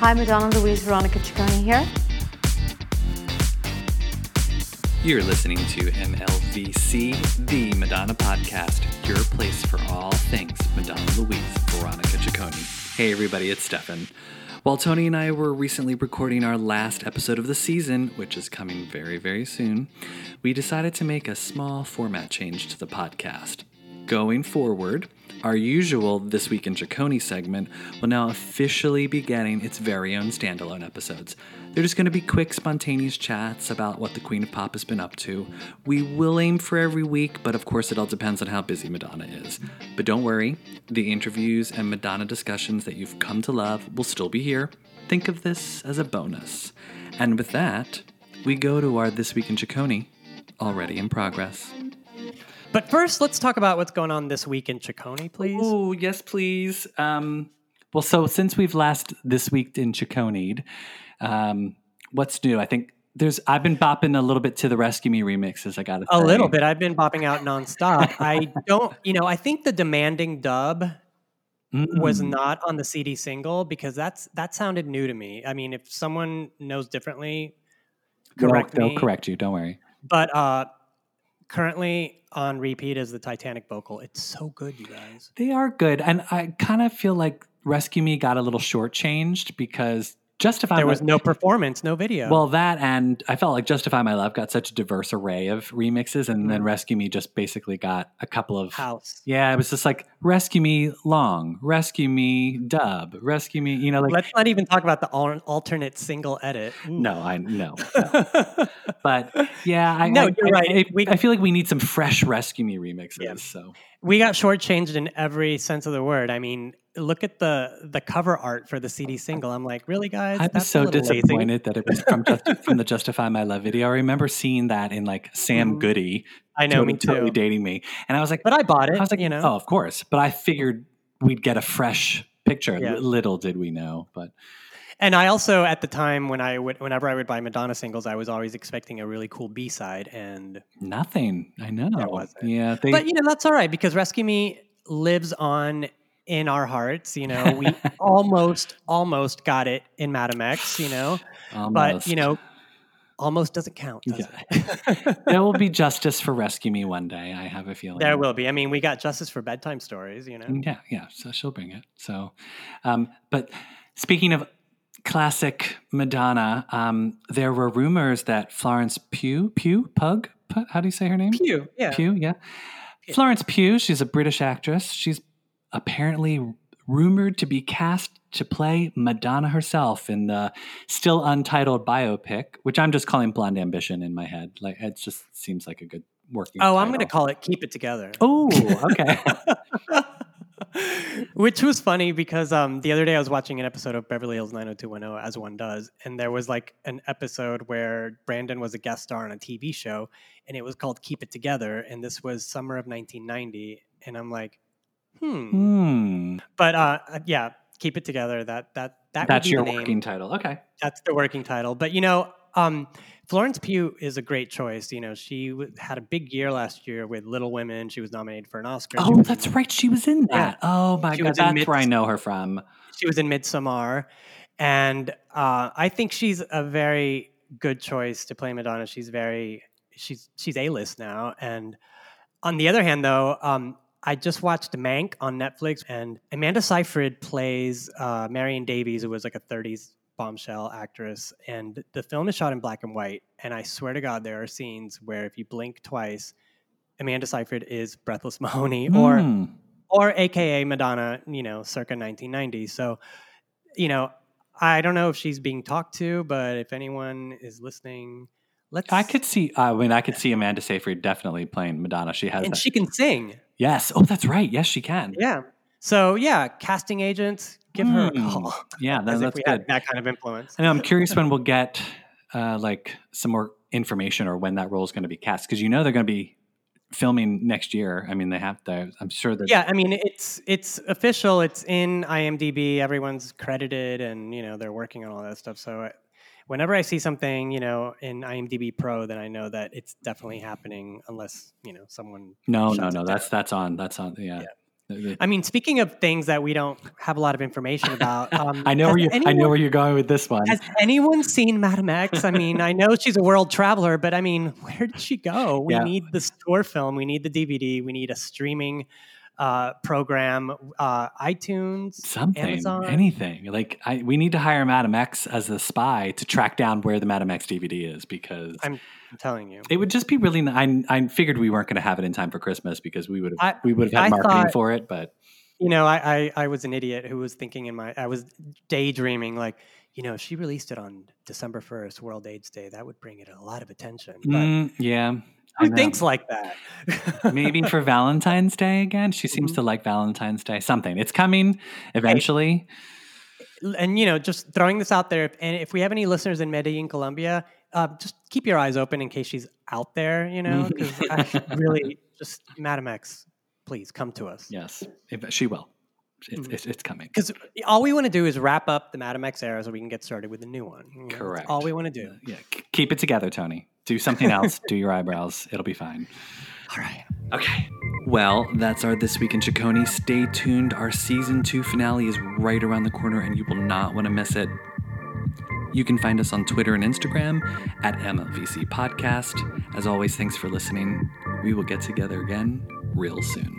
Hi, Madonna Louise Veronica Ciccone here. You're listening to MLVC, the Madonna podcast, your place for all things Madonna Louise Veronica Ciccone. Hey, everybody, it's Stefan. While Tony and I were recently recording our last episode of the season, which is coming very, very soon, we decided to make a small format change to the podcast. Going forward, our usual This Week in Ciccone segment will now officially be getting its very own standalone episodes. They're just going to be quick, spontaneous chats about what the Queen of Pop has been up to. We will aim for every week, but of course, it all depends on how busy Madonna is. But don't worry, the interviews and Madonna discussions that you've come to love will still be here. Think of this as a bonus. And with that, we go to our This Week in Ciccone, already in progress. But first, let's talk about what's going on this week in Ciccone, please. Oh, yes, please. Um, well, so since we've last this week in Ciccone, um, what's new? I think there's. I've been bopping a little bit to the Rescue Me remixes. I got a little bit. I've been bopping out nonstop. I don't. You know, I think the demanding dub Mm-mm. was not on the CD single because that's that sounded new to me. I mean, if someone knows differently, correct they'll, me. They'll correct you. Don't worry. But uh, currently on repeat is the Titanic vocal. It's so good, you guys. They are good, and I kind of feel like Rescue Me got a little shortchanged because Justify there was no performance, no video. Well, that and I felt like Justify My Love got such a diverse array of remixes, and mm-hmm. then Rescue Me just basically got a couple of house. Yeah, it was just like Rescue Me long, Rescue Me dub, Rescue Me. You know, like let's not even talk about the alternate single edit. No, I no, but yeah, I no, I, you're right. I, we, I, feel like we need some fresh Rescue Me remixes. Yeah. So we got shortchanged in every sense of the word. I mean, look at the the cover art for the CD single. I'm like, really, guys? I was so disappointed that it was from just, from the Justify My Love video. I remember seeing that in like Sam mm. Goody. I know, totally, me too. Totally dating me, and I was like, but I bought it. I was like, you know, oh, of course. But I figured we'd get a fresh picture. Yeah. Little did we know, but. And I also, at the time when I would, whenever I would buy Madonna singles, I was always expecting a really cool B side, and nothing. I know. There wasn't. Yeah, they, but you know that's all right because Rescue Me lives on in our hearts. You know, we almost almost got it in Madame X. You know, almost. but you know, almost doesn't count. Does yeah. there will be justice for Rescue Me one day. I have a feeling there will be. I mean, we got justice for bedtime stories. You know. Yeah, yeah. So she'll bring it. So, um, but speaking of classic Madonna, um, there were rumors that Florence Pugh, Pugh, Pug, Pug, how do you say her name? Pugh, yeah. Pugh, yeah. Florence Pugh, she's a British actress. She's apparently rumored to be cast to play Madonna herself in the still untitled biopic, which I'm just calling Blonde Ambition in my head. Like it just seems like a good working. Oh, title. I'm going to call it Keep It Together. Oh, okay. Which was funny because um, the other day I was watching an episode of Beverly Hills 90210, as one does, and there was like an episode where Brandon was a guest star on a TV show, and it was called Keep It Together, and this was summer of 1990, and I'm like, Hmm. hmm. But uh, uh, yeah, keep it together. That that that that's your working title. Okay, that's the working title. But you know, um, Florence Pugh is a great choice. You know, she w- had a big year last year with Little Women. She was nominated for an Oscar. Oh, that's in, right. She was in that. Yeah. Oh my she god, that's Mid- where I know her from. She was in Midsommar, and uh, I think she's a very good choice to play Madonna. She's very she's she's a list now, and on the other hand, though, um, I just watched Mank on Netflix, and Amanda Seyfried plays uh, Marion Davies, who was like a 30s bombshell actress. And the film is shot in black and white. And I swear to God, there are scenes where if you blink twice, Amanda Seyfried is Breathless Mahoney, mm. or hmm. or AKA Madonna, you know, circa 1990. So, you know, I don't know if she's being talked to, but if anyone is listening, let's. I could see. I mean, I could see Amanda Seyfried definitely playing Madonna. She has, and that. she can sing. Yes. Oh, that's right. Yes, she can. Yeah. So yeah, casting agents, give mm. her a hmm. call. Yeah, that, that's good. that kind of influence. Know. I'm curious when we'll get uh, like some more information or when that role is going to be cast because you know they're going to be filming next year. I mean, they have to. I'm sure that. Yeah, I mean, it's it's official. It's in IMDb. Everyone's credited, and you know they're working on all that stuff. So whenever I see something, you know, in IMDb Pro, then I know that it's definitely happening. Unless you know someone. No, no, no. That's that's on. That's on. Yeah. yeah. I mean, speaking of things that we don't have a lot of information about, um, I know where you. anyone, I know where you're going with this one. Has anyone seen Madame X? I mean, I know she's a world traveler, but I mean, where did she go? We Yeah. need the store film. We need the DVD. We need a streaming uh, program. Uh, iTunes, Something, Amazon. anything. Like I, we need to hire Madame X as the spy to track down where the Madame X DVD is because I'm telling you. it would just be really. I, I figured we weren't going to have it in time for Christmas because we would have we would have had I marketing thought- for it, but You know, I, I I was an idiot who was thinking in my I was daydreaming like, you know, if she released it on December first, World AIDS Day, that would bring it a lot of attention. But Mm, yeah. Who thinks like that? Maybe for Valentine's Day again. She Mm-hmm. seems to like Valentine's Day. Something. It's coming eventually. and you know, just throwing this out there, and if we have any listeners in Medellin, Colombia, uh, just keep your eyes open in case she's out there. You know, because I really just Madame X, please come to us. Yes, if, she will. It's, Mhm. it's, it's coming. Because all we want to do is wrap up the Madame X era so we can get started with the new one. you know? That's Correct. All we want to do. Yeah, keep it together, Tony. Do something else. Do your eyebrows. It'll be fine. All right. Okay. Well, that's our This Week in Ciccone. Stay tuned. Our season two finale is right around the corner, and you will not want to miss it. You can find us on Twitter and Instagram at MLVC Podcast. As always, thanks for listening. We will get together again real soon.